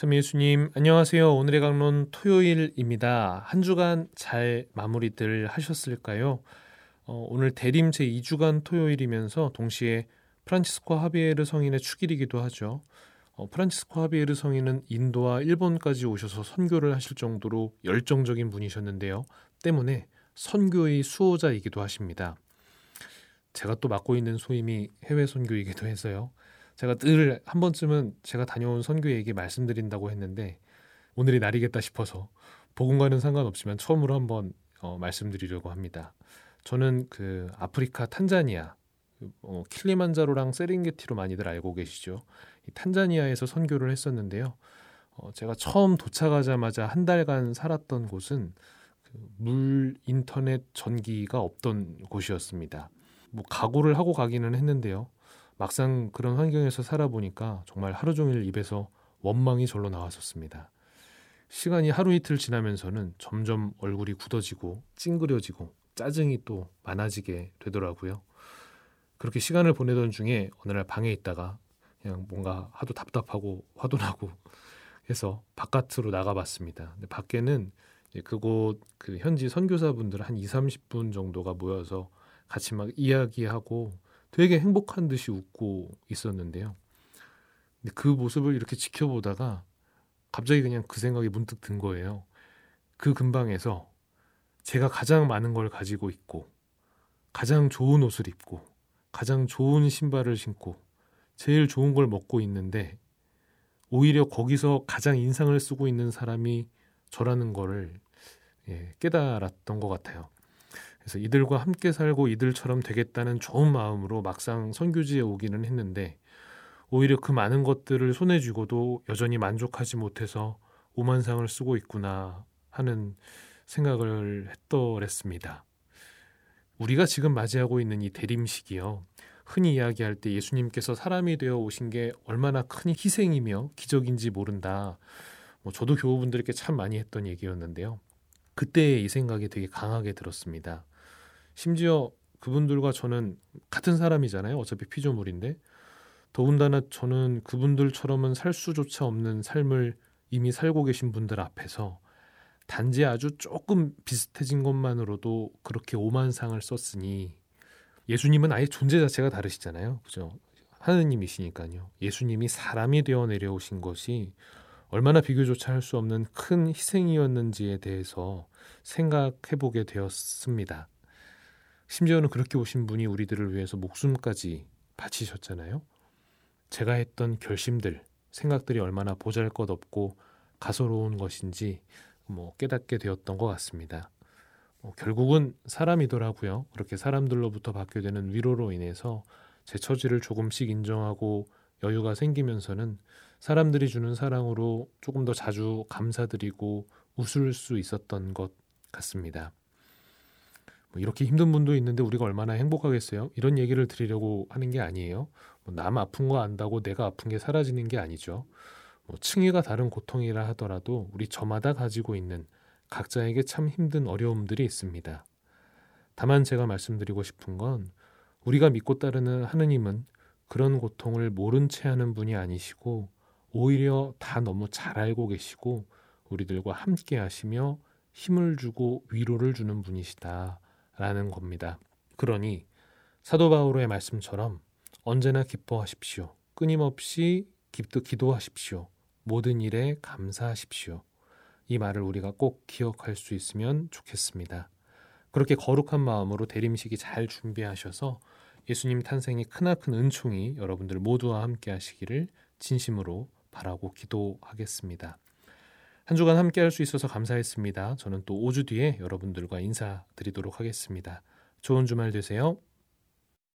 참 예수님 안녕하세요. 오늘의 강론 토요일입니다. 한 주간 잘 마무리들 하셨을까요? 어, 오늘 대림 제 2주간 토요일이면서 동시에 프란치스코 하비에르 성인의 축일이기도 하죠. 어, 프란치스코 하비에르 성인은 인도와 일본까지 오셔서 선교를 하실 정도로 열정적인 분이셨는데요. 때문에 선교의 수호자이기도 하십니다. 제가 또 맡고 있는 소임이 해외 선교이기도 해서요. 제가 늘 한 번쯤은 제가 다녀온 선교 얘기 말씀드린다고 했는데 오늘이 날이겠다 싶어서 복음과는 상관없지만 처음으로 한번 어, 말씀드리려고 합니다. 저는 그 아프리카 탄자니아 어, 킬리만자로랑 세렝게티로 많이들 알고 계시죠. 이 탄자니아에서 선교를 했었는데요. 어, 제가 처음 도착하자마자 한 달간 살았던 곳은 그 물 인터넷 전기가 없던 곳이었습니다. 뭐 각오를 하고 가기는 했는데요. 막상 그런 환경에서 살아보니까 정말 하루 종일 입에서 원망이 절로 나왔었습니다. 시간이 하루 이틀 지나면서는 점점 얼굴이 굳어지고 찡그려지고 짜증이 또 많아지게 되더라고요. 그렇게 시간을 보내던 중에 어느 날 방에 있다가 그냥 뭔가 하도 답답하고 화도 나고 해서 바깥으로 나가봤습니다. 근데 밖에는 그곳 그 현지 선교사분들 한 2, 30분 정도가 모여서 같이 막 이야기하고 되게 행복한 듯이 웃고 있었는데요. 근데 그 모습을 이렇게 지켜보다가 갑자기 그냥 그 생각이 문득 든 거예요. 그 근방에서 제가 가장 많은 걸 가지고 있고, 가장 좋은 옷을 입고, 가장 좋은 신발을 신고, 제일 좋은 걸 먹고 있는데, 오히려 거기서 가장 인상을 쓰고 있는 사람이 저라는 거를 예, 깨달았던 것 같아요. 그래서 이들과 함께 살고 이들처럼 되겠다는 좋은 마음으로 막상 선교지에 오기는 했는데 오히려 그 많은 것들을 손에 쥐고도 여전히 만족하지 못해서 오만상을 쓰고 있구나 하는 생각을 했더랬습니다. 우리가 지금 맞이하고 있는 이 대림식이요. 흔히 이야기할 때 예수님께서 사람이 되어 오신 게 얼마나 큰 희생이며 기적인지 모른다. 뭐 저도 교우분들께 참 많이 했던 얘기였는데요. 그때 이 생각이 되게 강하게 들었습니다. 심지어 그분들과 저는 같은 사람이잖아요. 어차피 피조물인데 더군다나 저는 그분들처럼은 살 수조차 없는 삶을 이미 살고 계신 분들 앞에서 단지 아주 조금 비슷해진 것만으로도 그렇게 오만상을 썼으니 예수님은 아예 존재 자체가 다르시잖아요. 그죠? 하느님이시니까요. 예수님이 사람이 되어 내려오신 것이 얼마나 비교조차 할 수 없는 큰 희생이었는지에 대해서 생각해 보게 되었습니다. 심지어는 그렇게 오신 분이 우리들을 위해서 목숨까지 바치셨잖아요. 제가 했던 결심들, 생각들이 얼마나 보잘 것 없고 가소로운 것인지 뭐 깨닫게 되었던 것 같습니다. 뭐 결국은 사람이더라고요. 그렇게 사람들로부터 받게 되는 위로로 인해서 제 처지를 조금씩 인정하고 여유가 생기면서는 사람들이 주는 사랑으로 조금 더 자주 감사드리고 웃을 수 있었던 것 같습니다. 뭐 이렇게 힘든 분도 있는데 우리가 얼마나 행복하겠어요? 이런 얘기를 드리려고 하는 게 아니에요. 뭐 남 아픈 거 안다고 내가 아픈 게 사라지는 게 아니죠. 뭐 층위가 다른 고통이라 하더라도 우리 저마다 가지고 있는 각자에게 참 힘든 어려움들이 있습니다. 다만 제가 말씀드리고 싶은 건 우리가 믿고 따르는 하느님은 그런 고통을 모른 채 하는 분이 아니시고 오히려 다 너무 잘 알고 계시고 우리들과 함께 하시며 힘을 주고 위로를 주는 분이시다. 라는 겁니다. 그러니 사도 바울의 말씀처럼 언제나 기뻐하십시오. 끊임없이 기도, 기도하십시오. 모든 일에 감사하십시오. 이 말을 우리가 꼭 기억할 수 있으면 좋겠습니다. 그렇게 거룩한 마음으로 대림식이 잘 준비하셔서 예수님 탄생이 크나큰 은총이 여러분들 모두와 함께 하시기를 진심으로 바라고 기도하겠습니다. 한 주간 함께 할 수 있어서 감사했습니다. 저는 또 5주 뒤에 여러분들과 인사드리도록 하겠습니다. 좋은 주말 되세요.